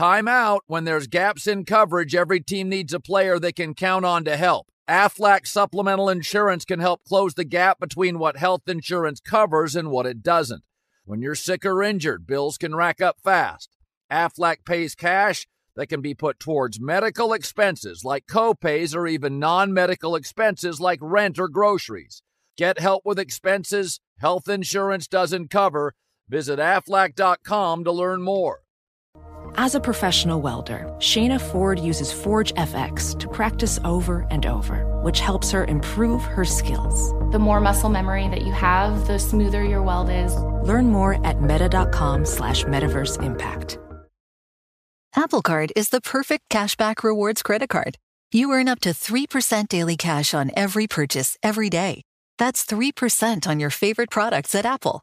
Time out. When there's gaps in coverage, every team needs a player they can count on to help. Aflac supplemental insurance can help close the gap between what health insurance covers and what it doesn't. When you're sick or injured, bills can rack up fast. Aflac pays cash that can be put towards medical expenses like copays or even non medical expenses like rent or groceries. Get help with expenses health insurance doesn't cover. Visit aflac.com to learn more. As a professional welder, Shayna Ford uses Forge FX to practice over and over, which helps her improve her skills. The more muscle memory that you have, the smoother your weld is. Learn more at meta.com slash metaverse impact. Apple Card is the perfect cashback rewards credit card. You earn up to 3% daily cash on every purchase every day. That's 3% on your favorite products at Apple,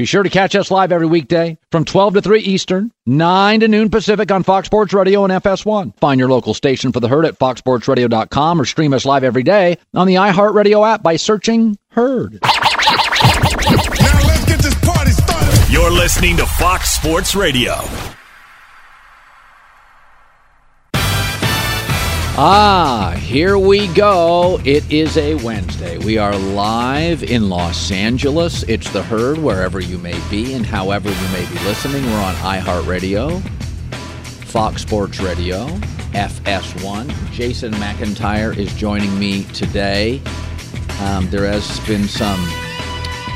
Be sure to catch us live every weekday from 12 to 3 Eastern, 9 to noon Pacific on Fox Sports Radio and FS1. Find your local station for the Herd at foxsportsradio.com or stream us live every day on the iHeartRadio app by searching Herd. Now let's get this party started. You're listening to Fox Sports Radio. Ah, here we go. It is a Wednesday. We are live in Los Angeles. It's the herd wherever you may be and however you may be listening. We're on iHeartRadio, Fox Sports Radio, FS1. Jason McIntyre is joining me today. Um, there has been some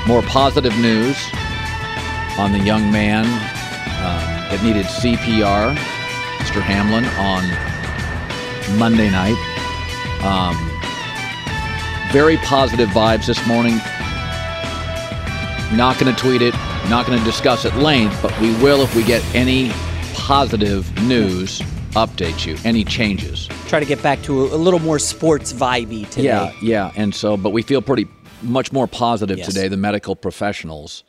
more positive news on the young man um, that needed CPR, Mr. Hamlin, on Monday night. Um, very positive vibes this morning. Not going to tweet it, not going to discuss at length, but we will if we get any positive news update you, any changes. Try to get back to a, a little more sports vibey today. Yeah, yeah, and so, but we feel pretty much more positive Yes. today. The medical professionals.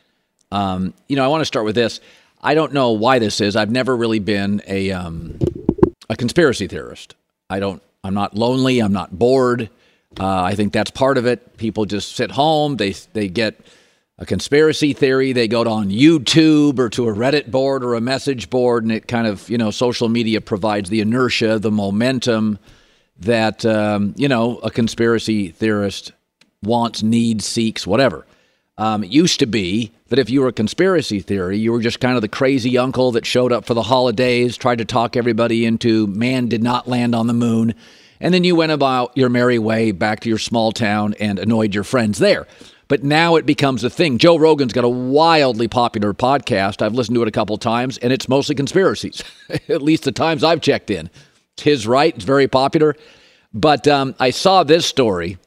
Um, you know, I want to start with this. I don't know why this is. I've never really been a um, a conspiracy theorist. I don't. I'm not lonely. I'm not bored. Uh, I think that's part of it. People just sit home. They they get a conspiracy theory. They go on YouTube or to a Reddit board or a message board, and it kind of you know social media provides the inertia, the momentum that um, you know a conspiracy theorist wants, needs, seeks, whatever. Um, it used to be that if you were a conspiracy theory, you were just kind of the crazy uncle that showed up for the holidays, tried to talk everybody into man did not land on the moon, and then you went about your merry way back to your small town and annoyed your friends there. But now it becomes a thing. Joe Rogan's got a wildly popular podcast. I've listened to it a couple times, and it's mostly conspiracies, at least the times I've checked in. It's his right. It's very popular. But um, I saw this story,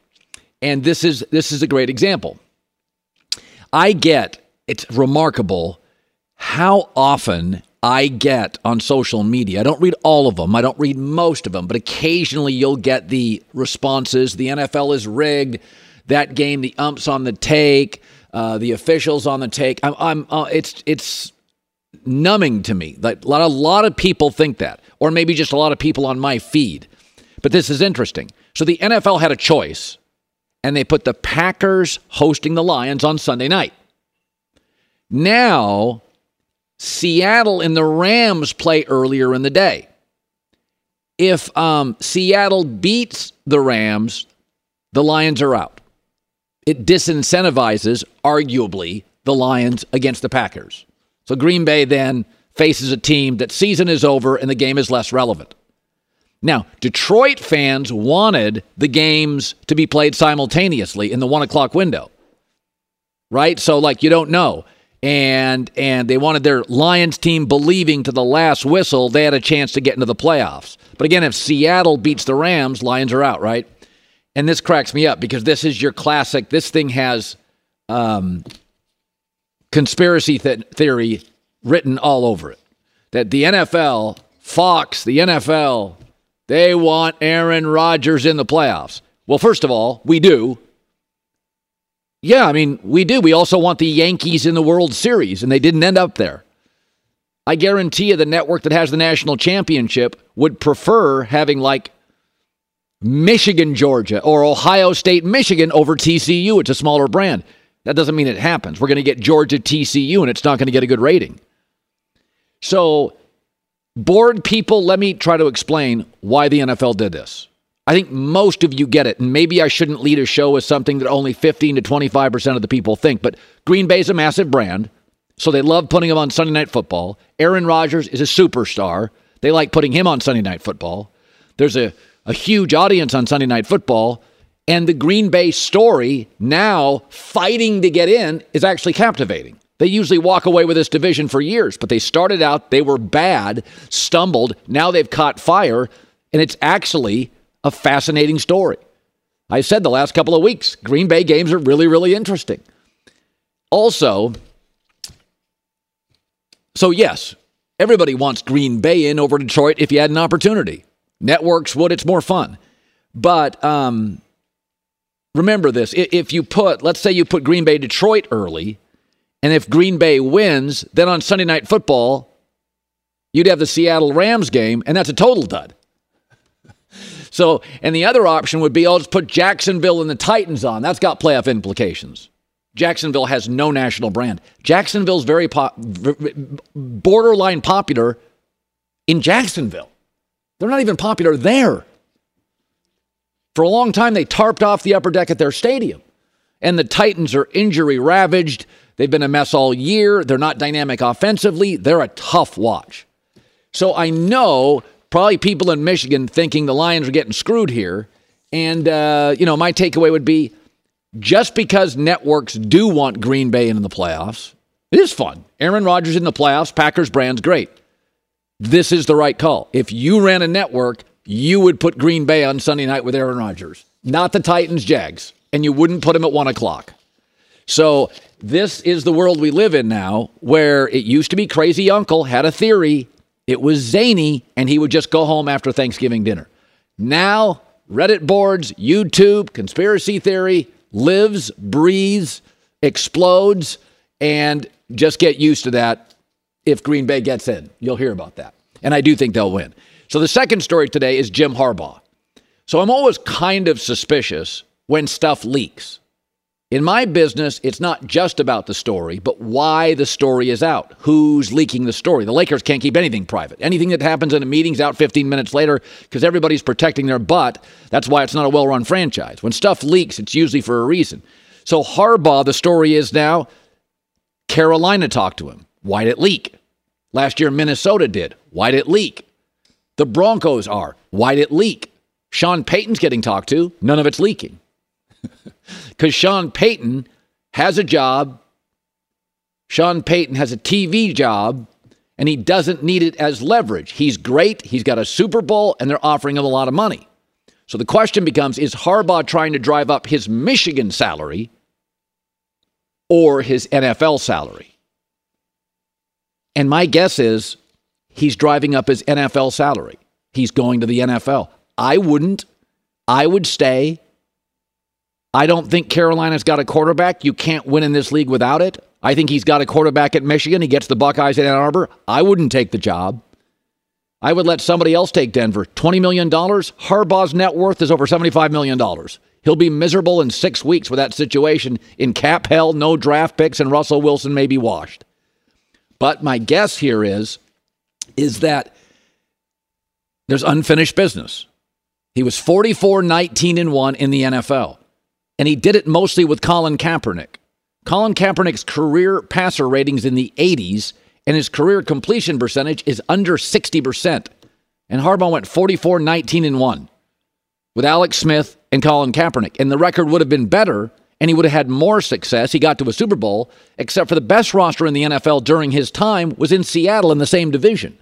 and this is this is a great example. I get it's remarkable how often I get on social media. I don't read all of them. I don't read most of them, but occasionally you'll get the responses. The NFL is rigged. That game, the umps on the take. Uh, the officials on the take. I'm. I'm uh, it's. It's numbing to me. Like a lot, a lot of people think that, or maybe just a lot of people on my feed. But this is interesting. So the NFL had a choice, and they put the Packers hosting the Lions on Sunday night. Now, Seattle and the Rams play earlier in the day. If um, Seattle beats the Rams, the Lions are out. It disincentivizes, arguably, the Lions against the Packers. So Green Bay then faces a team that season is over and the game is less relevant. Now, Detroit fans wanted the games to be played simultaneously in the one o'clock window, right? So, like, you don't know, and and they wanted their Lions team believing to the last whistle they had a chance to get into the playoffs. But again, if Seattle beats the Rams, Lions are out, right? And this cracks me up because this is your classic. This thing has um, conspiracy th- theory written all over it. That the NFL, Fox, the NFL, they want Aaron Rodgers in the playoffs. Well, first of all, we do. Yeah, I mean, we do. We also want the Yankees in the World Series, and they didn't end up there. I guarantee you the network that has the national championship would prefer having like Michigan, Georgia, or Ohio State, Michigan over TCU. It's a smaller brand. That doesn't mean it happens. We're going to get Georgia TCU, and it's not going to get a good rating. So, bored people, let me try to explain why the NFL did this. I think most of you get it, and maybe I shouldn't lead a show with something that only 15 to 25% of the people think, but Green Bay's a massive brand, so they love putting him on Sunday Night Football. Aaron Rodgers is a superstar. They like putting him on Sunday Night Football. There's a a huge audience on Sunday Night Football. And the Green Bay story now fighting to get in is actually captivating. They usually walk away with this division for years, but they started out, they were bad, stumbled. Now they've caught fire, and it's actually a fascinating story. I said the last couple of weeks, Green Bay games are really, really interesting. Also, so yes, everybody wants Green Bay in over Detroit if you had an opportunity. Networks would, it's more fun. But um, remember this if you put, let's say you put Green Bay Detroit early, and if Green Bay wins, then on Sunday Night Football, you'd have the Seattle Rams game, and that's a total dud. So, and the other option would be I'll just put Jacksonville and the Titans on. That's got playoff implications. Jacksonville has no national brand. Jacksonville's very pop, borderline popular in Jacksonville. They're not even popular there. For a long time, they tarped off the upper deck at their stadium. And the Titans are injury ravaged. They've been a mess all year. They're not dynamic offensively. They're a tough watch. So I know probably people in Michigan thinking the Lions are getting screwed here. And, uh, you know, my takeaway would be just because networks do want Green Bay in the playoffs, it is fun. Aaron Rodgers in the playoffs, Packers brand's great this is the right call. If you ran a network, you would put Green Bay on Sunday night with Aaron Rodgers, not the Titans Jags, and you wouldn't put him at one o'clock. So this is the world we live in now, where it used to be Crazy Uncle had a theory. It was zany, and he would just go home after Thanksgiving dinner. Now, Reddit boards, YouTube, conspiracy theory lives, breathes, explodes, and just get used to that if Green Bay gets in. You'll hear about that. And I do think they'll win. So the second story today is Jim Harbaugh. So I'm always kind of suspicious when stuff leaks. In my business, it's not just about the story, but why the story is out. Who's leaking the story? The Lakers can't keep anything private. Anything that happens in a meeting's out 15 minutes later because everybody's protecting their butt. That's why it's not a well run franchise. When stuff leaks, it's usually for a reason. So Harbaugh, the story is now Carolina talked to him. Why'd it leak? Last year, Minnesota did. Why'd it leak? The Broncos are. Why'd it leak? Sean Payton's getting talked to. None of it's leaking. Because Sean Payton has a job. Sean Payton has a TV job, and he doesn't need it as leverage. He's great. He's got a Super Bowl, and they're offering him a lot of money. So the question becomes is Harbaugh trying to drive up his Michigan salary or his NFL salary? And my guess is he's driving up his NFL salary. He's going to the NFL. I wouldn't. I would stay. I don't think Carolina's got a quarterback. You can't win in this league without it. I think he's got a quarterback at Michigan. He gets the Buckeyes at Ann Arbor. I wouldn't take the job. I would let somebody else take Denver. $20 million. Harbaugh's net worth is over $75 million. He'll be miserable in six weeks with that situation in cap hell, no draft picks, and Russell Wilson may be washed. But my guess here is is that there's unfinished business. He was 44 19 and 1 in the NFL. And he did it mostly with Colin Kaepernick. Colin Kaepernick's career passer ratings in the 80s and his career completion percentage is under 60%. And Harbaugh went 44 19 and 1 with Alex Smith and Colin Kaepernick. And the record would have been better and he would have had more success. He got to a Super Bowl, except for the best roster in the NFL during his time was in Seattle in the same division.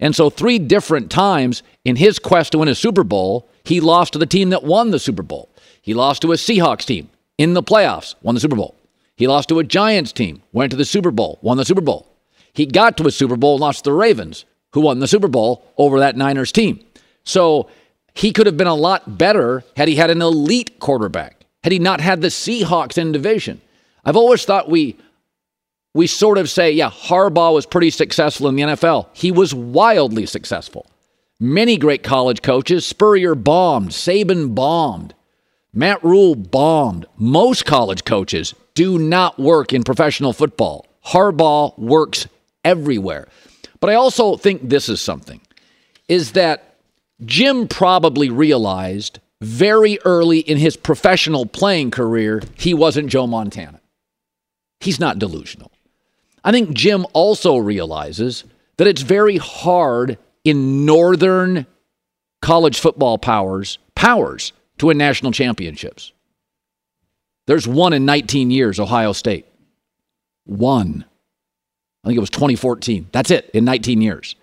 And so, three different times in his quest to win a Super Bowl, he lost to the team that won the Super Bowl. He lost to a Seahawks team in the playoffs, won the Super Bowl. He lost to a Giants team, went to the Super Bowl, won the Super Bowl. He got to a Super Bowl, lost to the Ravens, who won the Super Bowl over that Niners team. So, he could have been a lot better had he had an elite quarterback had he not had the Seahawks in division. I've always thought we we sort of say, yeah, Harbaugh was pretty successful in the NFL. He was wildly successful. Many great college coaches, Spurrier bombed, Saban bombed, Matt Rhule bombed. Most college coaches do not work in professional football. Harbaugh works everywhere. But I also think this is something is that Jim probably realized very early in his professional playing career he wasn't Joe Montana. He's not delusional. I think Jim also realizes that it's very hard in northern college football powers powers to win national championships. There's one in 19 years, Ohio State. One. I think it was 2014. That's it in 19 years.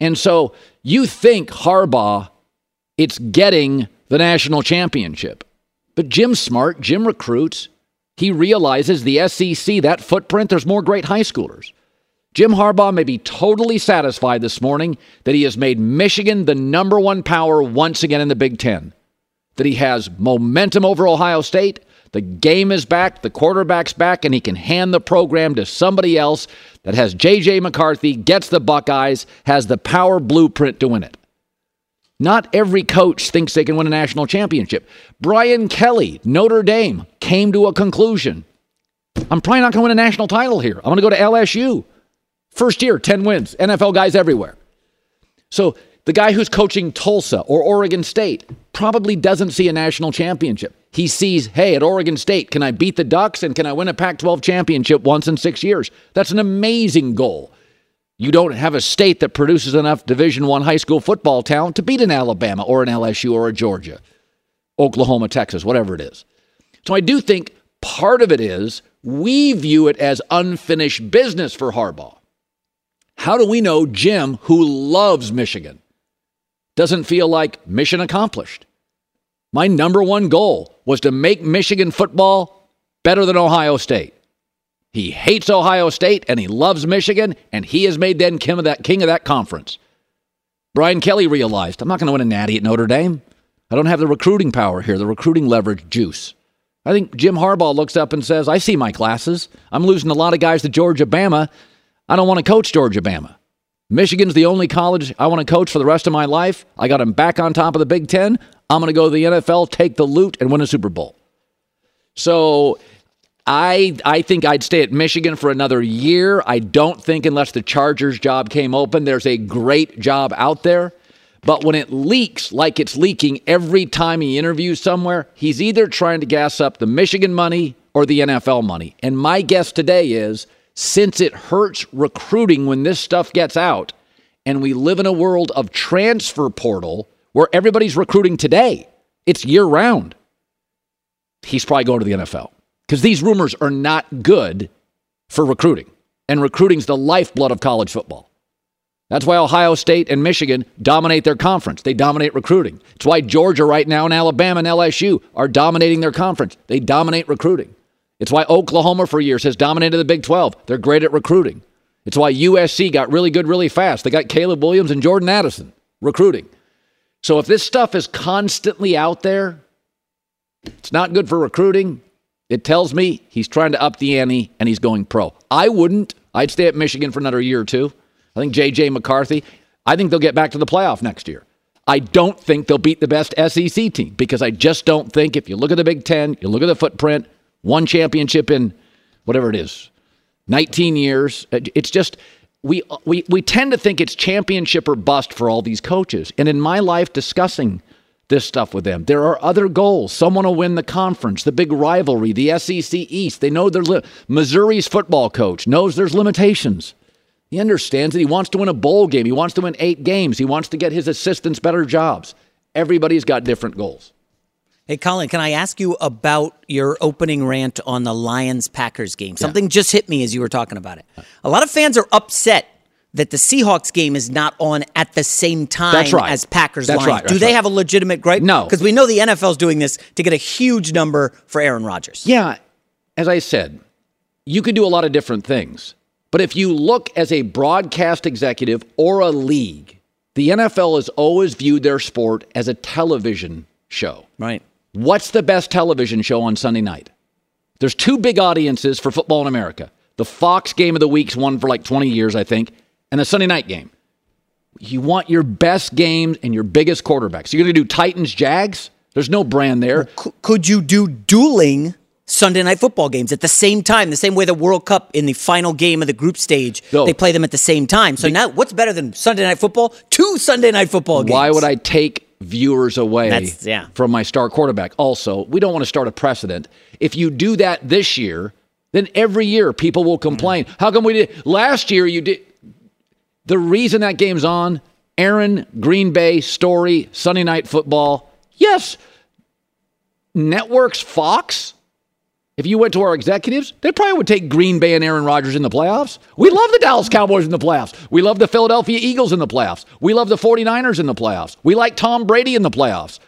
And so you think Harbaugh, it's getting the national championship. But Jim's smart. Jim recruits. He realizes the SEC, that footprint, there's more great high schoolers. Jim Harbaugh may be totally satisfied this morning that he has made Michigan the number one power once again in the Big Ten, that he has momentum over Ohio State. The game is back, the quarterback's back, and he can hand the program to somebody else that has J.J. McCarthy, gets the Buckeyes, has the power blueprint to win it. Not every coach thinks they can win a national championship. Brian Kelly, Notre Dame, came to a conclusion. I'm probably not going to win a national title here. I'm going to go to LSU. First year, 10 wins, NFL guys everywhere. So the guy who's coaching Tulsa or Oregon State probably doesn't see a national championship. He sees, hey, at Oregon State, can I beat the Ducks and can I win a Pac 12 championship once in six years? That's an amazing goal. You don't have a state that produces enough Division One high school football talent to beat an Alabama or an LSU or a Georgia, Oklahoma, Texas, whatever it is. So I do think part of it is we view it as unfinished business for Harbaugh. How do we know Jim, who loves Michigan, doesn't feel like mission accomplished? My number one goal was to make Michigan football better than Ohio State. He hates Ohio State and he loves Michigan, and he has made them king of that, king of that conference. Brian Kelly realized I'm not going to win a natty at Notre Dame. I don't have the recruiting power here, the recruiting leverage juice. I think Jim Harbaugh looks up and says, I see my classes. I'm losing a lot of guys to Georgia Bama. I don't want to coach Georgia Bama. Michigan's the only college I want to coach for the rest of my life. I got him back on top of the Big Ten. I'm going to go to the NFL, take the loot, and win a Super Bowl. So I I think I'd stay at Michigan for another year. I don't think unless the Chargers job came open, there's a great job out there. But when it leaks like it's leaking every time he interviews somewhere, he's either trying to gas up the Michigan money or the NFL money. And my guess today is since it hurts recruiting when this stuff gets out, and we live in a world of transfer portal where everybody's recruiting today, it's year round. He's probably going to the NFL because these rumors are not good for recruiting. And recruiting's the lifeblood of college football. That's why Ohio State and Michigan dominate their conference. They dominate recruiting. It's why Georgia right now and Alabama and LSU are dominating their conference. They dominate recruiting. It's why Oklahoma for years has dominated the Big 12. They're great at recruiting. It's why USC got really good really fast. They got Caleb Williams and Jordan Addison recruiting. So if this stuff is constantly out there, it's not good for recruiting. It tells me he's trying to up the ante and he's going pro. I wouldn't. I'd stay at Michigan for another year or two. I think J.J. McCarthy, I think they'll get back to the playoff next year. I don't think they'll beat the best SEC team because I just don't think if you look at the Big Ten, you look at the footprint, one championship in whatever it is, 19 years. It's just we we we tend to think it's championship or bust for all these coaches. And in my life discussing this stuff with them. There are other goals. Someone will win the conference, the big rivalry, the SEC East. They know there's li- Missouri's football coach knows there's limitations. He understands that he wants to win a bowl game. He wants to win eight games. He wants to get his assistants better jobs. Everybody's got different goals. Hey, Colin, can I ask you about your opening rant on the Lions Packers game? Something yeah. just hit me as you were talking about it. A lot of fans are upset that the Seahawks game is not on at the same time That's right. as Packers That's Lions. Right. That's Do they right. have a legitimate gripe? No. Because we know the NFL's doing this to get a huge number for Aaron Rodgers. Yeah. As I said, you could do a lot of different things. But if you look as a broadcast executive or a league, the NFL has always viewed their sport as a television show. Right. What's the best television show on Sunday night? There's two big audiences for football in America. The Fox game of the week's one for like 20 years, I think, and the Sunday night game. You want your best games and your biggest quarterbacks. You're going to do Titans Jags? There's no brand there. C- could you do dueling Sunday night football games at the same time, the same way the World Cup in the final game of the group stage, No. they play them at the same time. So now, what's better than Sunday night football? Two Sunday night football games. Why would I take viewers away That's- yeah. from my star quarterback? Also, we don't want to start a precedent. If you do that this year, then every year people will complain. Mm-hmm. How come we did last year? You did. The reason that game's on, Aaron, Green Bay, Story, Sunday Night Football. Yes, networks, Fox. If you went to our executives, they probably would take Green Bay and Aaron Rodgers in the playoffs. We love the Dallas Cowboys in the playoffs. We love the Philadelphia Eagles in the playoffs. We love the 49ers in the playoffs. We like Tom Brady in the playoffs.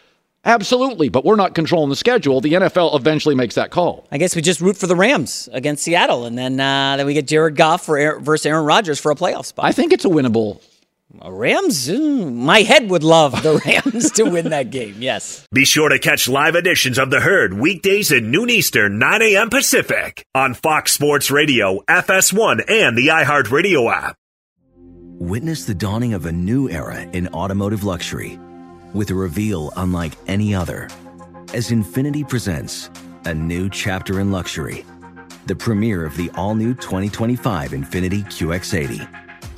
Absolutely, but we're not controlling the schedule. The NFL eventually makes that call. I guess we just root for the Rams against Seattle, and then uh, then we get Jared Goff for Aaron, versus Aaron Rodgers for a playoff spot. I think it's a winnable. Rams, my head would love the Rams to win that game. Yes. Be sure to catch live editions of The Herd weekdays at noon Eastern, 9 a.m. Pacific on Fox Sports Radio, FS1, and the iHeartRadio app. Witness the dawning of a new era in automotive luxury with a reveal unlike any other as Infiniti presents a new chapter in luxury, the premiere of the all new 2025 Infiniti QX80.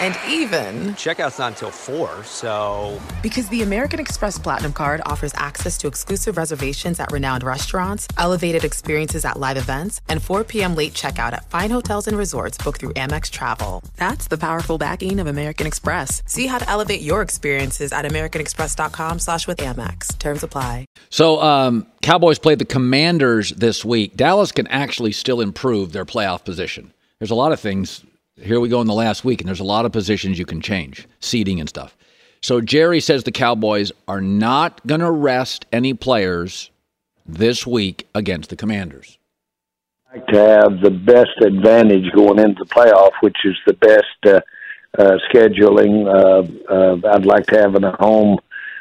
And even, Checkout's not until 4, so. because the American Express Platinum card offers access to exclusive reservations at renowned restaurants, elevated experiences at live events, and 4 p.m. late checkout at fine hotels and resorts booked through Amex Travel. That's the powerful backing of American Express. See how to elevate your experiences at americanexpress.com slash with Amex. Terms apply. So, um, Cowboys played the Commanders this week. Dallas can actually still improve their playoff position. There's a lot of things. Here we go in the last week, and there's a lot of positions you can change, seating and stuff. So, Jerry says the Cowboys are not going to rest any players this week against the Commanders. like to have the best advantage going into the playoff, which is the best uh, uh, scheduling. Uh, uh, I'd like to have in a home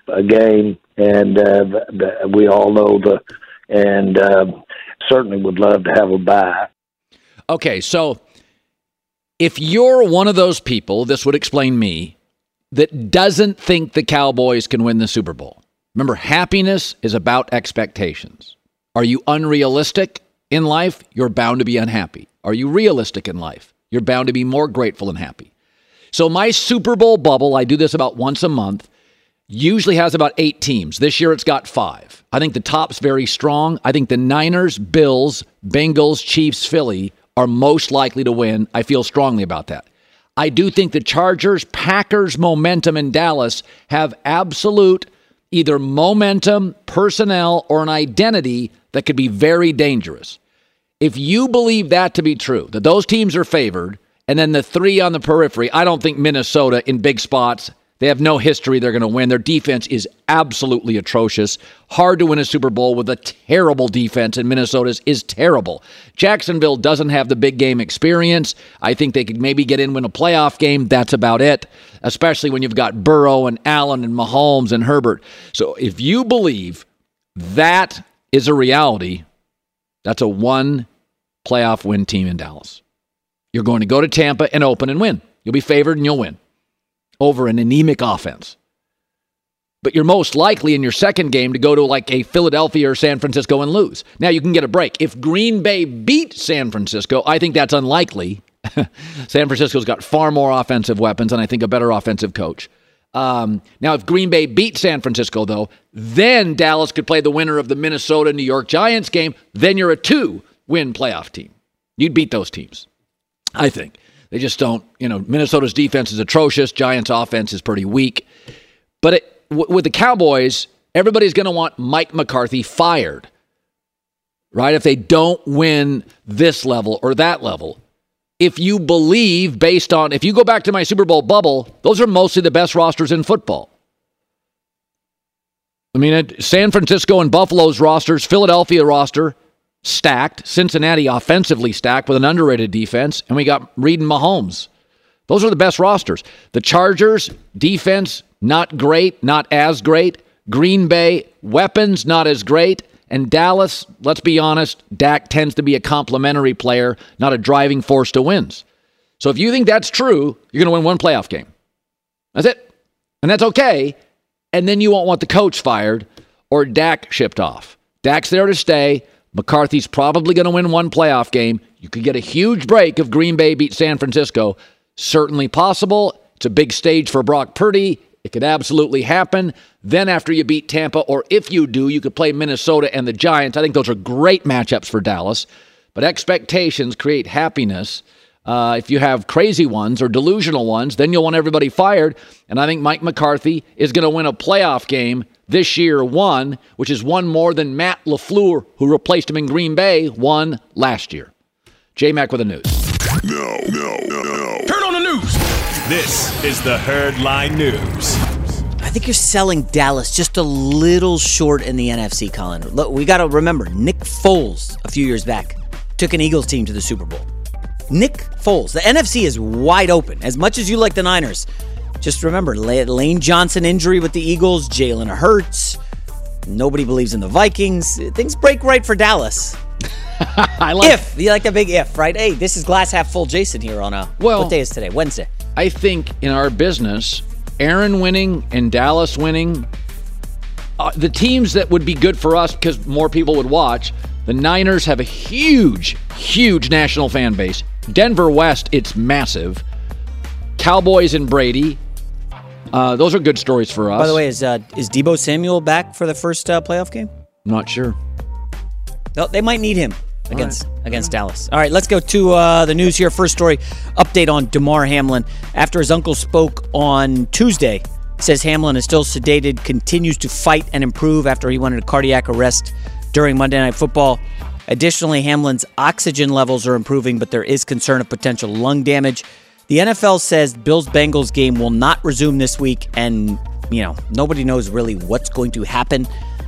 uh, game, and uh, the, the, we all know the, and uh, certainly would love to have a bye. Okay, so if you're one of those people, this would explain me, that doesn't think the Cowboys can win the Super Bowl. Remember, happiness is about expectations. Are you unrealistic in life? You're bound to be unhappy. Are you realistic in life? You're bound to be more grateful and happy. So, my Super Bowl bubble, I do this about once a month, usually has about eight teams. This year it's got five. I think the top's very strong. I think the Niners, Bills, Bengals, Chiefs, Philly are most likely to win. I feel strongly about that. I do think the Chargers, Packers momentum in Dallas have absolute either momentum, personnel, or an identity that could be very dangerous. If you believe that to be true, that those teams are favored, and then the three on the periphery, I don't think Minnesota in big spots, They have no history. They're going to win. Their defense is absolutely atrocious. Hard to win a Super Bowl with a terrible defense, and Minnesota's is terrible. Jacksonville doesn't have the big game experience. I think they could maybe get in, win a playoff game. That's about it, especially when you've got Burrow and Allen and Mahomes and Herbert. So if you believe that is a reality, that's a one playoff win team in Dallas. You're going to go to Tampa and open and win. You'll be favored and you'll win over an anemic offense. But you're most likely in your second game to go to like a Philadelphia or San Francisco and lose. Now you can get a break. If Green Bay beat San Francisco, I think that's unlikely. San Francisco's got far more offensive weapons and I think a better offensive coach. Um, now, if Green Bay beat San Francisco, though, then Dallas could play the winner of the Minnesota New York Giants game. Then you're a two win playoff team. You'd beat those teams, I think. They just don't, you know, Minnesota's defense is atrocious. Giants' offense is pretty weak. But it, w- with the Cowboys, everybody's going to want Mike McCarthy fired, right? If they don't win this level or that level. If you believe, based on, if you go back to my Super Bowl bubble, those are mostly the best rosters in football. I mean, San Francisco and Buffalo's rosters, Philadelphia roster, stacked. Cincinnati offensively stacked with an underrated defense, and we got Reid and Mahomes. Those are the best rosters. The Chargers defense not great, not as great. Green Bay weapons not as great. And Dallas, let's be honest, Dak tends to be a complementary player, not a driving force to wins. So if you think that's true, you're going to win one playoff game. That's it. And that's okay. And then you won't want the coach fired or Dak shipped off. Dak's there to stay. McCarthy's probably going to win one playoff game. You could get a huge break if Green Bay beat San Francisco. Certainly possible. It's a big stage for Brock Purdy. It could absolutely happen. Then, after you beat Tampa, or if you do, you could play Minnesota and the Giants. I think those are great matchups for Dallas. But expectations create happiness. Uh, if you have crazy ones or delusional ones, then you'll want everybody fired. And I think Mike McCarthy is going to win a playoff game this year, one, which is one more than Matt LaFleur, who replaced him in Green Bay, won last year. J Mac with the news. No, no, no, no. Turn on the news. This is the Herdline News. I think you're selling Dallas just a little short in the NFC, Colin. Look, we got to remember Nick Foles a few years back took an Eagles team to the Super Bowl. Nick Foles. The NFC is wide open. As much as you like the Niners, just remember Lane Johnson injury with the Eagles, Jalen Hurts. Nobody believes in the Vikings. Things break right for Dallas. I like if you like a big if, right? Hey, this is glass half full. Jason here on a Well- what day is today? Wednesday. I think in our business, Aaron winning and Dallas winning, uh, the teams that would be good for us because more people would watch. The Niners have a huge, huge national fan base. Denver West, it's massive. Cowboys and Brady, uh, those are good stories for us. By the way, is uh, is Deebo Samuel back for the first uh, playoff game? not sure. No, they might need him against against Dallas. All right, let's go to uh, the news here. First story update on Damar Hamlin after his uncle spoke on Tuesday. Says Hamlin is still sedated, continues to fight and improve after he went into cardiac arrest during Monday Night Football. Additionally, Hamlin's oxygen levels are improving, but there is concern of potential lung damage. The NFL says Bills Bengals game will not resume this week, and you know nobody knows really what's going to happen.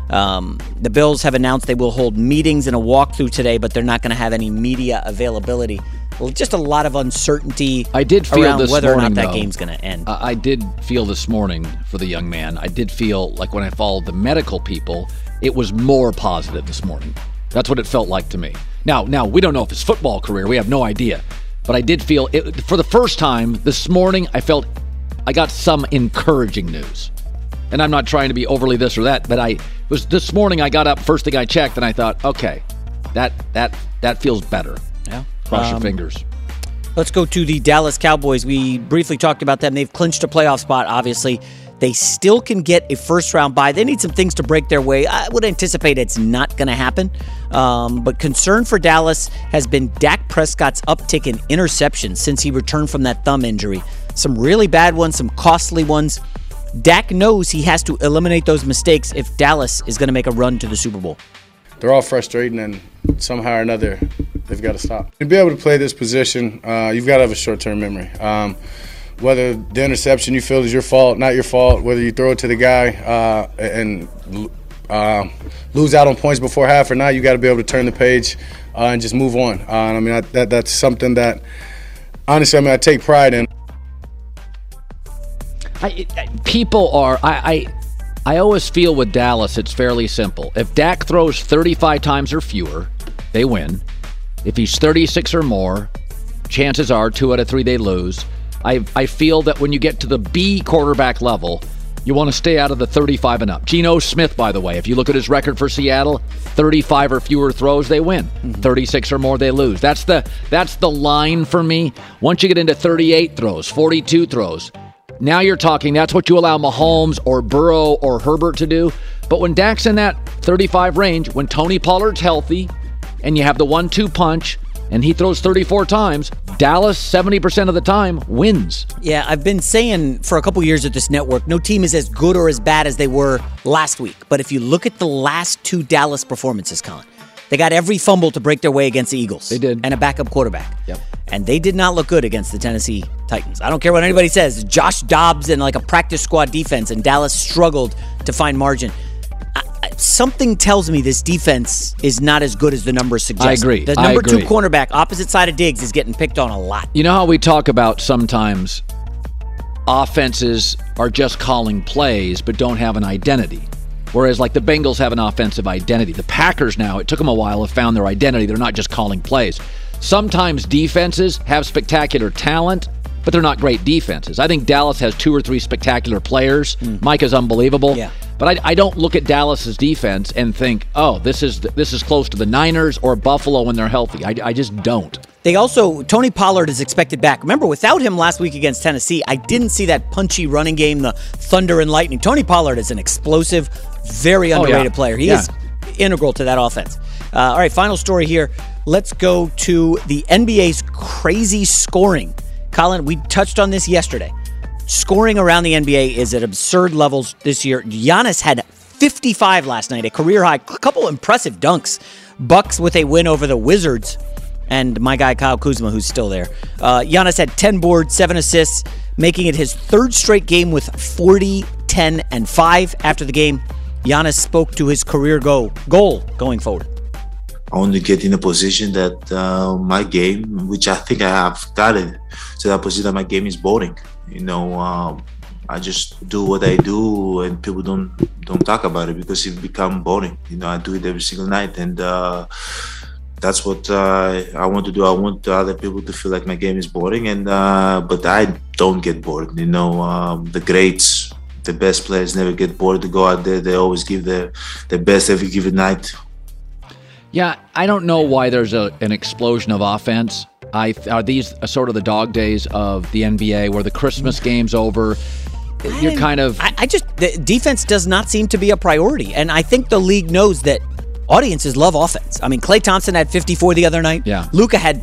Um, the Bills have announced they will hold meetings and a walkthrough today, but they're not going to have any media availability. Well, just a lot of uncertainty. I did feel around this whether morning or not that though, game's going to end. I I did feel this morning for the young man. I did feel like when I followed the medical people, it was more positive this morning. That's what it felt like to me. Now, now we don't know if his football career. We have no idea. But I did feel it for the first time this morning. I felt I got some encouraging news. And I'm not trying to be overly this or that, but I was this morning. I got up first thing I checked, and I thought, okay, that that that feels better. Yeah. Cross your Um, fingers. Let's go to the Dallas Cowboys. We briefly talked about them. They've clinched a playoff spot, obviously. They still can get a first round bye. They need some things to break their way. I would anticipate it's not going to happen. Um, but concern for Dallas has been Dak Prescott's uptick in interceptions since he returned from that thumb injury. Some really bad ones, some costly ones. Dak knows he has to eliminate those mistakes if Dallas is going to make a run to the Super Bowl. they're all frustrating and somehow or another they've got to stop. To be able to play this position, uh, you've got to have a short-term memory. Um, whether the interception you feel is your fault, not your fault, whether you throw it to the guy uh, and uh, lose out on points before half or not, you got to be able to turn the page uh, and just move on. Uh, I mean, I, that, that's something that honestly, I mean, I take pride in. I, people are I, I I always feel with Dallas it's fairly simple. If Dak throws 35 times or fewer, they win. If he's 36 or more, chances are two out of three they lose. I I feel that when you get to the B quarterback level, you want to stay out of the 35 and up. Geno Smith, by the way, if you look at his record for Seattle, 35 or fewer throws, they win. Mm-hmm. 36 or more, they lose. That's the that's the line for me. Once you get into 38 throws, 42 throws, now you're talking, that's what you allow Mahomes or Burrow or Herbert to do. But when Dak's in that 35 range, when Tony Pollard's healthy and you have the one two punch and he throws 34 times, Dallas 70% of the time wins. Yeah, I've been saying for a couple years at this network, no team is as good or as bad as they were last week. But if you look at the last two Dallas performances, Colin, they got every fumble to break their way against the Eagles. They did. And a backup quarterback. Yep. And they did not look good against the Tennessee Titans. I don't care what anybody says. Josh Dobbs and like a practice squad defense, and Dallas struggled to find margin. I, something tells me this defense is not as good as the numbers suggest. I agree. The number agree. two cornerback, opposite side of Diggs, is getting picked on a lot. You know how we talk about sometimes offenses are just calling plays but don't have an identity. Whereas, like the Bengals have an offensive identity. The Packers now, it took them a while, have found their identity. They're not just calling plays. Sometimes defenses have spectacular talent, but they're not great defenses. I think Dallas has two or three spectacular players. Mm. Micah is unbelievable. Yeah. But I, I, don't look at Dallas's defense and think, oh, this is this is close to the Niners or Buffalo when they're healthy. I, I just don't. They also Tony Pollard is expected back. Remember, without him last week against Tennessee, I didn't see that punchy running game, the thunder and lightning. Tony Pollard is an explosive, very underrated oh, yeah. player. He yeah. is integral to that offense. Uh, all right, final story here. Let's go to the NBA's crazy scoring. Colin, we touched on this yesterday. Scoring around the NBA is at absurd levels this year. Giannis had 55 last night, a career high. A couple impressive dunks. Bucks with a win over the Wizards, and my guy Kyle Kuzma, who's still there. Uh, Giannis had 10 boards, seven assists, making it his third straight game with 40, 10, and 5. After the game, Giannis spoke to his career goal goal going forward. I want to get in a position that uh, my game, which I think I have gotten to that position that my game is boring. You know, um, I just do what I do, and people don't don't talk about it because it become boring. You know, I do it every single night, and uh, that's what uh, I want to do. I want other people to feel like my game is boring, and uh, but I don't get bored. You know, um, the greats, the best players never get bored to go out there. They always give their their best every given night. Yeah, I don't know why there's a, an explosion of offense. I are these sort of the dog days of the NBA where the Christmas game's over. You're kind of. I, I just the defense does not seem to be a priority, and I think the league knows that audiences love offense. I mean, Klay Thompson had 54 the other night. Yeah. Luka had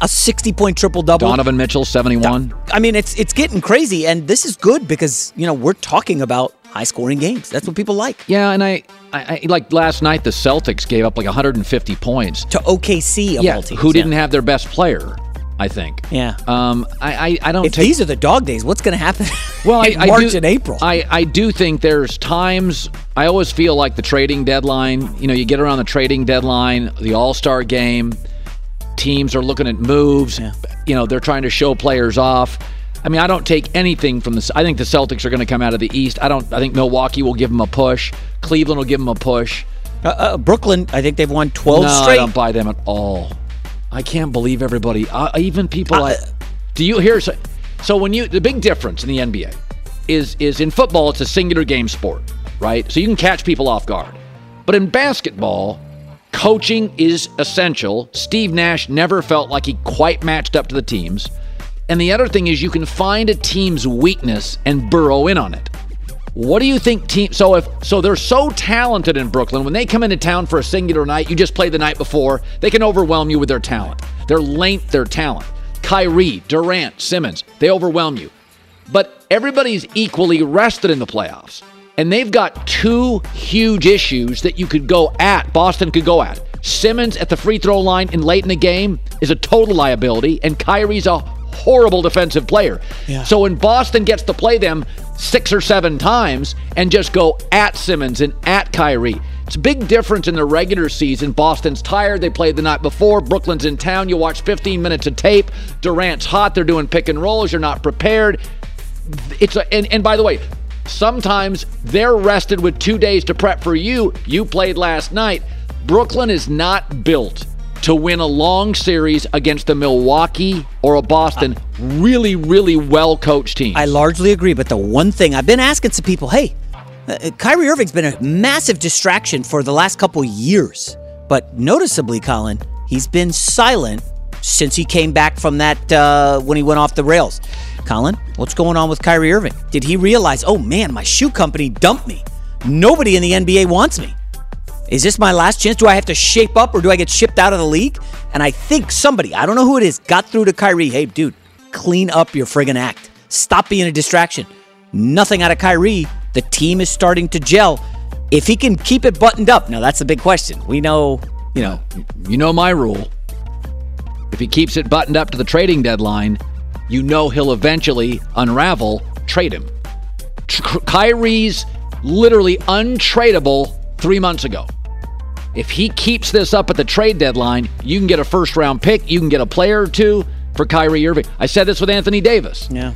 a 60 point triple double. Donovan Mitchell 71. I mean, it's it's getting crazy, and this is good because you know we're talking about high scoring games. That's what people like. Yeah, and I, I, I like last night the Celtics gave up like 150 points to OKC. yeah, who didn't have their best player. I think. Yeah. Um. I. I, I don't. If take, these are the dog days, what's going to happen? Well, I, I March do, and April. I. I do think there's times. I always feel like the trading deadline. You know, you get around the trading deadline, the All Star game. Teams are looking at moves. Yeah. You know, they're trying to show players off. I mean, I don't take anything from this. I think the Celtics are going to come out of the East. I don't. I think Milwaukee will give them a push. Cleveland will give them a push. Uh, uh, Brooklyn, I think they've won 12 no, straight. I don't buy them at all. I can't believe everybody, uh, even people. I, do you hear? So, so when you the big difference in the NBA is is in football, it's a singular game sport, right? So you can catch people off guard. But in basketball, coaching is essential. Steve Nash never felt like he quite matched up to the teams. And the other thing is you can find a team's weakness and burrow in on it. What do you think team so if so they're so talented in Brooklyn when they come into town for a singular night, you just played the night before, they can overwhelm you with their talent. Their length, their talent. Kyrie, Durant, Simmons, they overwhelm you. But everybody's equally rested in the playoffs. And they've got two huge issues that you could go at, Boston could go at. Simmons at the free throw line in late in the game is a total liability, and Kyrie's a horrible defensive player. Yeah. So when Boston gets to play them six or seven times and just go at Simmons and at Kyrie, it's a big difference in the regular season. Boston's tired. They played the night before. Brooklyn's in town. You watch 15 minutes of tape. Durant's hot. They're doing pick and rolls. You're not prepared. It's a, and, and by the way, sometimes they're rested with two days to prep for you. You played last night. Brooklyn is not built to win a long series against a Milwaukee or a Boston really, really well coached team. I largely agree, but the one thing I've been asking some people, hey, uh, Kyrie Irving's been a massive distraction for the last couple years, but noticeably, Colin, he's been silent since he came back from that uh, when he went off the rails. Colin, what's going on with Kyrie Irving? Did he realize, oh man, my shoe company dumped me? Nobody in the NBA wants me. Is this my last chance? Do I have to shape up or do I get shipped out of the league? And I think somebody, I don't know who it is, got through to Kyrie. Hey, dude, clean up your friggin' act. Stop being a distraction. Nothing out of Kyrie. The team is starting to gel. If he can keep it buttoned up, now that's the big question. We know, you know. You know my rule. If he keeps it buttoned up to the trading deadline, you know he'll eventually unravel, trade him. Kyrie's literally untradeable three months ago. If he keeps this up at the trade deadline, you can get a first round pick, you can get a player or two for Kyrie Irving. I said this with Anthony Davis. Yeah.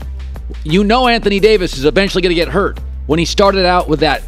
You know Anthony Davis is eventually going to get hurt. When he started out with that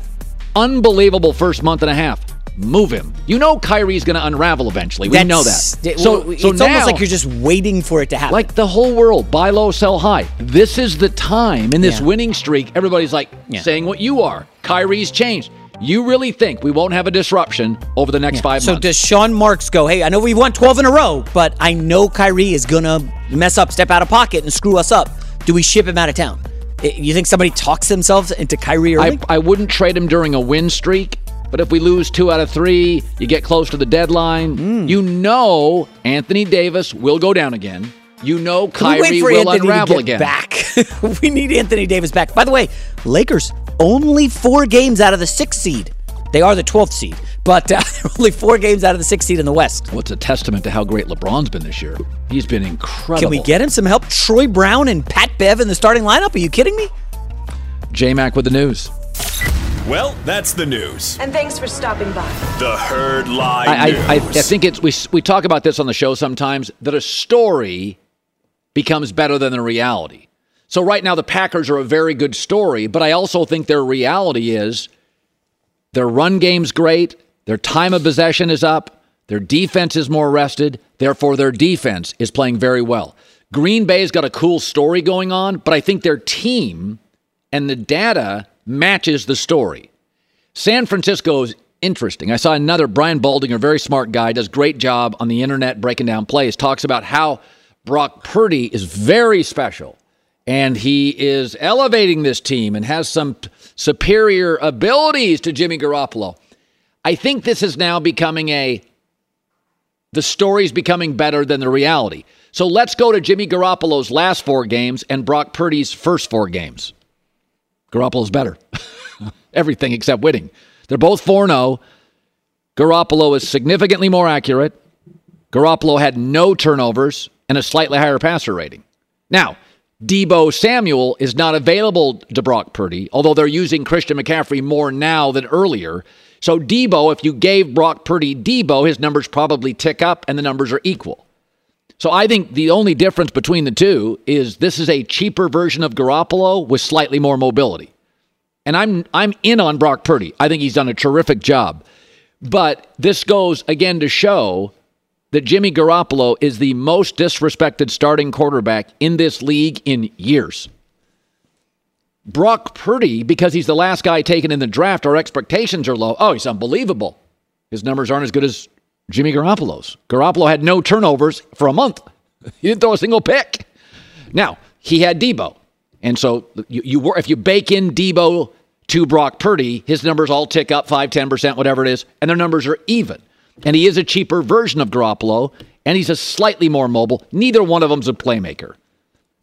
unbelievable first month and a half, move him. You know Kyrie's going to unravel eventually. We know that. That's- So, it's so almost like you're just waiting for it to happen. like the whole world, buy low, sell high. This is the time in this Yeah. winning streak. Everybody's like Yeah. saying what you are. Kyrie's changed. You really think we won't have a disruption over the next five so months? So does Sean Marks go, hey, I know we've won 12 in a row, but I know Kyrie is going to mess up, step out of pocket, and screw us up. Do we ship him out of town? You think somebody talks themselves into Kyrie I, Irving? I wouldn't trade him during a win streak, but if we lose two out of three, you get close to the deadline. Hmm. You know Anthony Davis will go down again. You know Can we Kyrie wait for will Anthony unravel to get again. back? we need Anthony Davis back. By the way, Lakers only four games out of the sixth seed. They are the 12th seed, but uh, only four games out of the sixth seed in the West. What's a testament to how great LeBron's been this year? He's been incredible. Can we get him some help? Troy Brown and Pat Bev in the starting lineup? Are you kidding me? J Mac with the news. Well, that's the news. And thanks for stopping by. The Herd Live I, I, I, I think it's we we talk about this on the show sometimes that a story becomes better than the reality. So right now the Packers are a very good story, but I also think their reality is their run game's great, their time of possession is up, their defense is more rested, therefore their defense is playing very well. Green Bay's got a cool story going on, but I think their team and the data matches the story. San Francisco is interesting. I saw another Brian Baldinger, very smart guy, does great job on the internet breaking down plays. Talks about how Brock Purdy is very special, and he is elevating this team and has some superior abilities to Jimmy Garoppolo. I think this is now becoming a the story's becoming better than the reality. So let's go to Jimmy Garoppolo's last four games and Brock Purdy's first four games. Garoppolo's better. Everything except winning. They're both 4 0. Garoppolo is significantly more accurate. Garoppolo had no turnovers and a slightly higher passer rating. Now, Deebo Samuel is not available to Brock Purdy, although they're using Christian McCaffrey more now than earlier. So, Deebo, if you gave Brock Purdy Deebo, his numbers probably tick up and the numbers are equal. So, I think the only difference between the two is this is a cheaper version of Garoppolo with slightly more mobility. And I'm I'm in on Brock Purdy. I think he's done a terrific job. But this goes again to show that Jimmy Garoppolo is the most disrespected starting quarterback in this league in years. Brock Purdy, because he's the last guy taken in the draft, our expectations are low. Oh, he's unbelievable. His numbers aren't as good as Jimmy Garoppolo's. Garoppolo had no turnovers for a month. He didn't throw a single pick. Now, he had Deebo. And so you, you were, if you bake in Deebo to Brock Purdy, his numbers all tick up 5, 10%, whatever it is, and their numbers are even. And he is a cheaper version of Garoppolo, and he's a slightly more mobile. Neither one of them's a playmaker.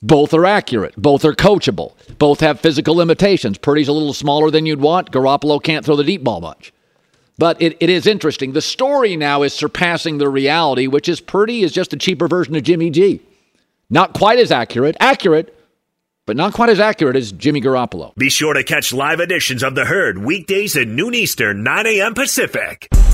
Both are accurate. Both are coachable. Both have physical limitations. Purdy's a little smaller than you'd want. Garoppolo can't throw the deep ball much. But it, it is interesting. The story now is surpassing the reality, which is Purdy is just a cheaper version of Jimmy G. Not quite as accurate, accurate, but not quite as accurate as Jimmy Garoppolo. Be sure to catch live editions of The Herd weekdays at noon Eastern, 9 a.m. Pacific.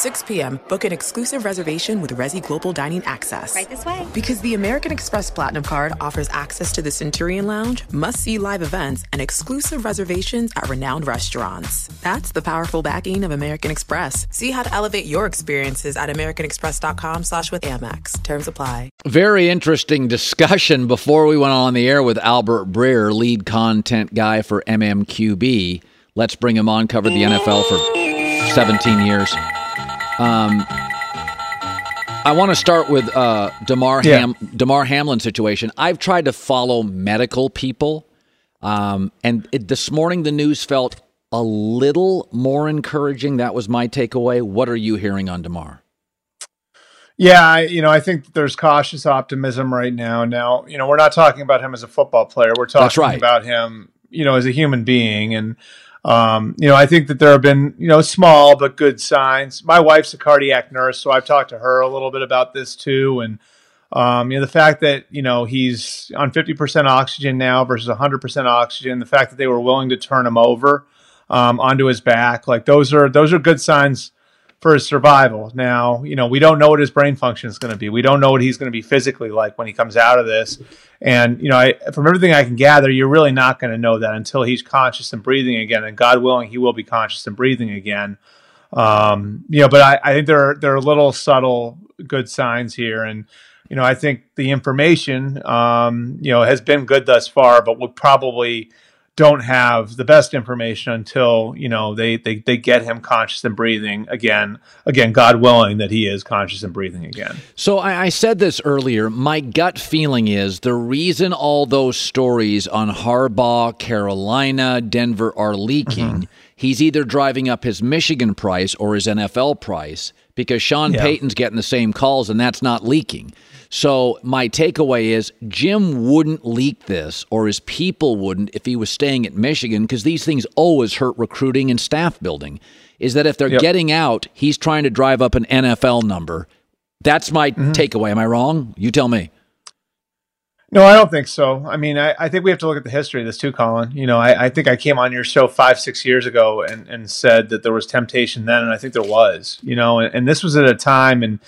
6 p.m., book an exclusive reservation with Resy Global Dining Access. Right this way. Because the American Express Platinum Card offers access to the Centurion Lounge, must see live events, and exclusive reservations at renowned restaurants. That's the powerful backing of American Express. See how to elevate your experiences at AmericanExpress.com slash with Amex. Terms apply. Very interesting discussion before we went on the air with Albert Breer, lead content guy for MMQB. Let's bring him on, covered the NFL for 17 years. Um, I want to start with uh, Damar Yeah. Ham, Damar Hamlin situation. I've tried to follow medical people, um, and it, this morning the news felt a little more encouraging. That was my takeaway. What are you hearing on Damar? Yeah, I, you know, I think there's cautious optimism right now. Now, you know, we're not talking about him as a football player. We're talking right. about him, you know, as a human being. And, um, you know, I think that there have been, you know, small but good signs. My wife's a cardiac nurse, so I've talked to her a little bit about this too. And, um, you know, the fact that, you know, he's on 50% oxygen now versus 100% oxygen, the fact that they were willing to turn him over um, onto his back, like those are, those are good signs for his survival. Now, you know, we don't know what his brain function is going to be. We don't know what he's going to be physically like when he comes out of this. And, you know, I, from everything I can gather, you're really not going to know that until he's conscious and breathing again. And God willing, he will be conscious and breathing again. Um, you know, but I, I think there are, there are little subtle good signs here. And, you know, I think the information, um, you know, has been good thus far, but we'll probably don't have the best information until you know they, they they get him conscious and breathing again again god willing that he is conscious and breathing again So I, I said this earlier. My gut feeling is the reason all those stories on Harbaugh, Carolina, Denver are leaking. Mm-hmm. He's either driving up his Michigan price or his NFL price because Sean Yeah. Payton's getting the same calls and that's not leaking. So my takeaway is Jim wouldn't leak this or his people wouldn't if he was staying at Michigan because these things always hurt recruiting and staff building. Is that if they're Yep. getting out, he's trying to drive up an NFL number. That's my mm-hmm. takeaway. Am I wrong? You tell me. no i don't think so i mean i, I think we have to look at the history of this too colin you know I, I think i came on your show five six years ago and, and said that there was temptation then and i think there was you know and, and this was at a time and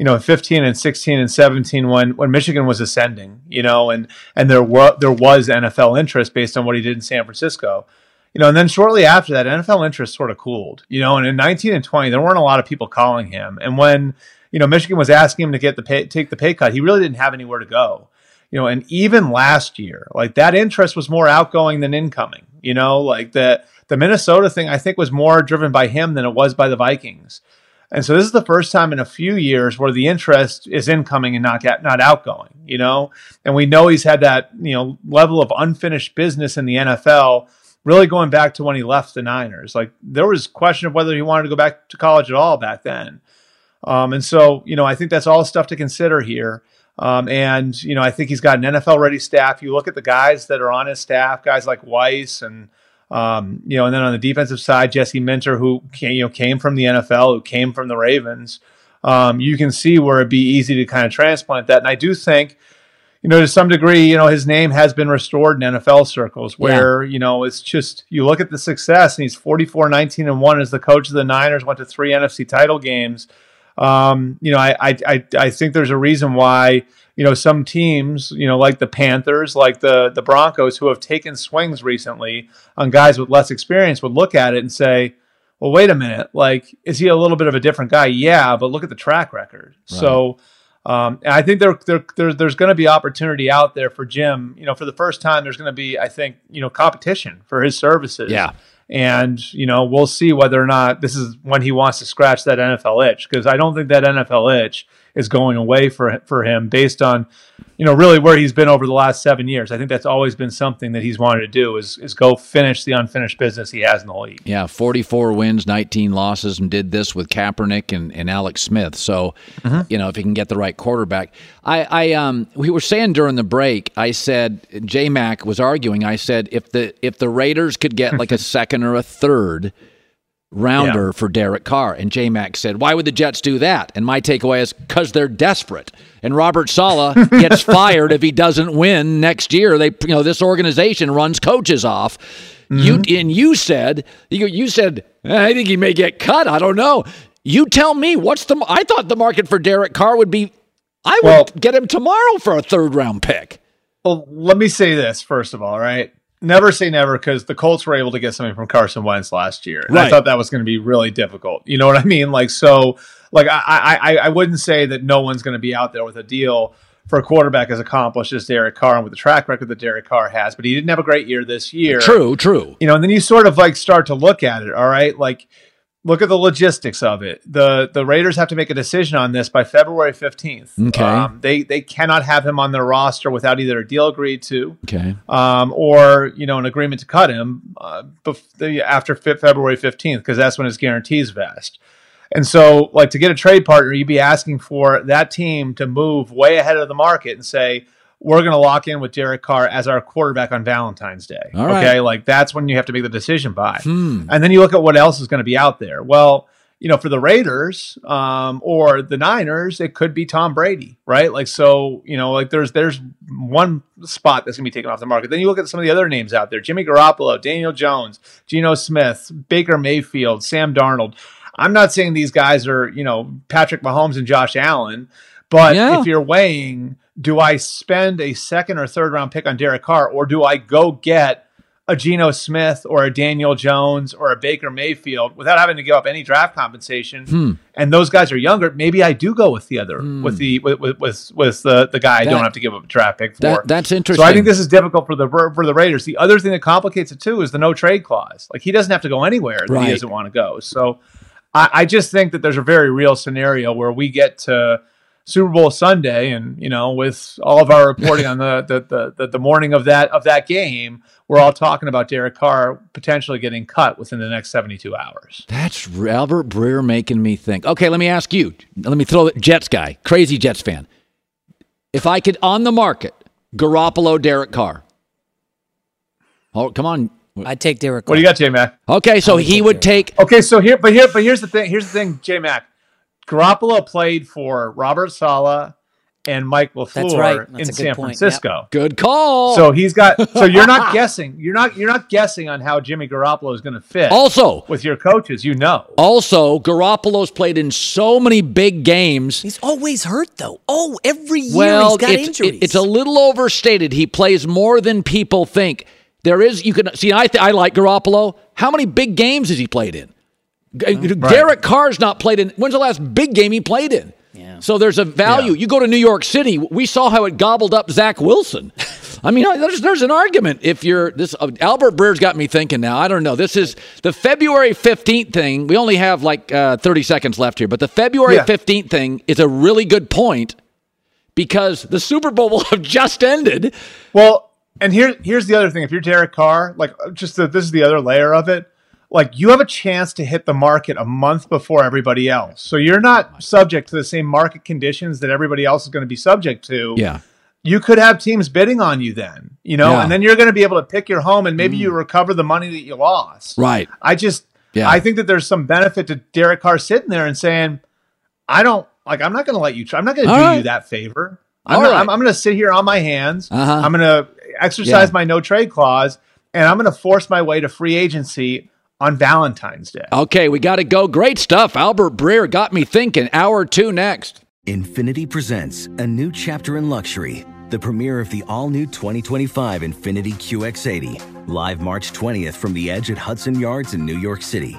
you know, 15 and 16 and 17 when when Michigan was ascending, you know, and and there were there was NFL interest based on what he did in San Francisco. You know, and then shortly after that, NFL interest sort of cooled, you know, and in 19 and 20, there weren't a lot of people calling him. And when, you know, Michigan was asking him to get the pay, take the pay cut, he really didn't have anywhere to go. You know, and even last year, like that interest was more outgoing than incoming. You know, like the the Minnesota thing, I think, was more driven by him than it was by the Vikings. And so this is the first time in a few years where the interest is incoming and not not outgoing, you know? And we know he's had that, you know, level of unfinished business in the NFL really going back to when he left the Niners. Like there was question of whether he wanted to go back to college at all back then. Um, and so, you know, I think that's all stuff to consider here. Um, and, you know, I think he's got an NFL ready staff. You look at the guys that are on his staff, guys like Weiss and, um, you know, and then on the defensive side, Jesse Minter, who came, you know, came from the NFL, who came from the Ravens. Um, you can see where it'd be easy to kind of transplant that. And I do think, you know, to some degree, you know, his name has been restored in NFL circles where, yeah. you know, it's just you look at the success and he's 44 19 and 1 as the coach of the Niners, went to three NFC title games. Um, you know, I, I I think there's a reason why, you know, some teams, you know, like the Panthers, like the the Broncos who have taken swings recently on guys with less experience would look at it and say, well, wait a minute, like, is he a little bit of a different guy? Yeah, but look at the track record. Right. So um, and I think there, there, there there's going to be opportunity out there for Jim. You know, for the first time, there's going to be, I think, you know, competition for his services. Yeah. And you know, we'll see whether or not this is when he wants to scratch that NFL itch because I don't think that NFL itch is going away for for him based on you know really where he's been over the last seven years. I think that's always been something that he's wanted to do is is go finish the unfinished business he has in the league. Yeah, forty four wins, nineteen losses, and did this with Kaepernick and, and Alex Smith. So mm-hmm. you know if he can get the right quarterback, I, I um we were saying during the break, I said J Mac was arguing. I said if the if the Raiders could get like a second or a third rounder yeah. for Derek Carr. And J Mac said, Why would the Jets do that? And my takeaway is because they're desperate. And Robert Saleh gets fired if he doesn't win next year. They you know, this organization runs coaches off. Mm-hmm. You and you said you, you said, I think he may get cut. I don't know. You tell me what's the I thought the market for Derek Carr would be I would well, get him tomorrow for a third round pick. Well, let me say this first of all, right? Never say never because the Colts were able to get something from Carson Wentz last year. And right. I thought that was going to be really difficult. You know what I mean? Like, so, like, I, I, I wouldn't say that no one's going to be out there with a deal for a quarterback as accomplished as Derek Carr and with the track record that Derek Carr has, but he didn't have a great year this year. True, true. You know, and then you sort of like start to look at it. All right. Like, look at the logistics of it. the The Raiders have to make a decision on this by February fifteenth. Okay, um, they they cannot have him on their roster without either a deal agreed to, okay, um, or you know an agreement to cut him uh, bef- after February fifteenth because that's when his guarantees vest. And so, like to get a trade partner, you'd be asking for that team to move way ahead of the market and say, we're going to lock in with Derek Carr as our quarterback on Valentine's Day. All okay, right. like that's when you have to make the decision by. Hmm. And then you look at what else is going to be out there. Well, you know, for the Raiders um, or the Niners, it could be Tom Brady, right? Like so, you know, like there's there's one spot that's going to be taken off the market. Then you look at some of the other names out there: Jimmy Garoppolo, Daniel Jones, Geno Smith, Baker Mayfield, Sam Darnold. I'm not saying these guys are, you know, Patrick Mahomes and Josh Allen, but yeah. if you're weighing do I spend a second or third round pick on Derek Carr, or do I go get a Geno Smith or a Daniel Jones or a Baker Mayfield without having to give up any draft compensation? Hmm. And those guys are younger. Maybe I do go with the other, hmm. with the with with with, the the guy that, I don't have to give up a draft pick for. That, that's interesting. So I think this is difficult for the for the Raiders. The other thing that complicates it too is the no trade clause. Like he doesn't have to go anywhere that right. he doesn't want to go. So I, I just think that there's a very real scenario where we get to Super Bowl Sunday, and you know, with all of our reporting on the, the the, the morning of that of that game, we're all talking about Derek Carr potentially getting cut within the next seventy two hours. That's Albert Breer making me think. Okay, let me ask you. Let me throw the Jets guy, crazy Jets fan. If I could on the market, Garoppolo, Derek Carr. Oh, come on. I'd take Derek. Carr. What do you got, J Mac? Okay, so he would Derek. take. Okay, so here, but here, but here's the thing. Here's the thing, J Mac. Garoppolo played for Robert Saleh and Mike LaFleur That's right. That's in San point. Francisco. Good call. So he's got. So you're not guessing. You're not. You're not guessing on how Jimmy Garoppolo is going to fit. Also- with your coaches, you know. Also, Garoppolo's played in so many big games. He's always hurt though. Oh, every year well, he's got it's, injuries. it- it's a little overstated. He plays more than people think. There is you can see. I th- I like Garoppolo. How many big games has he played in? G- Derek Carr's not played in. When's the last big game he played in? Yeah. So there's a value. You go to New York City. We saw how it gobbled up Zach Wilson. I mean, there's there's an argument if you're this. Uh, Albert Breer's got me thinking now. I don't know. This is the February 15th thing. We only have like uh, 30 seconds left here, but the February Yeah. 15th thing is a really good point because the Super Bowl will have just ended. Well, and here here's the other thing. If you're Derek Carr, like just the, this is the other layer of it. Like you have a chance to hit the market a month before everybody else, so you're not subject to the same market conditions that everybody else is going to be subject to. Yeah. you could have teams bidding on you then, you know, Yeah. and then you're going to be able to pick your home and maybe you recover the money that you lost. Right. I just, Yeah. I think that there's some benefit to Derek Carr sitting there and saying, I don't like, I'm not going to let you, try. I'm not going to do right. you that favor. I'm, not- right. I'm, I'm going to sit here on my hands. Uh-huh. I'm going to exercise Yeah. my no trade clause and I'm going to force my way to free agency on Valentine's Day. Okay, we got to go. Great stuff. Albert Breer got me thinking. Hour two next. Infiniti presents a new chapter in luxury, the premiere of the all new 2025 Infiniti QX80, live March 20th from the edge at Hudson Yards in New York City,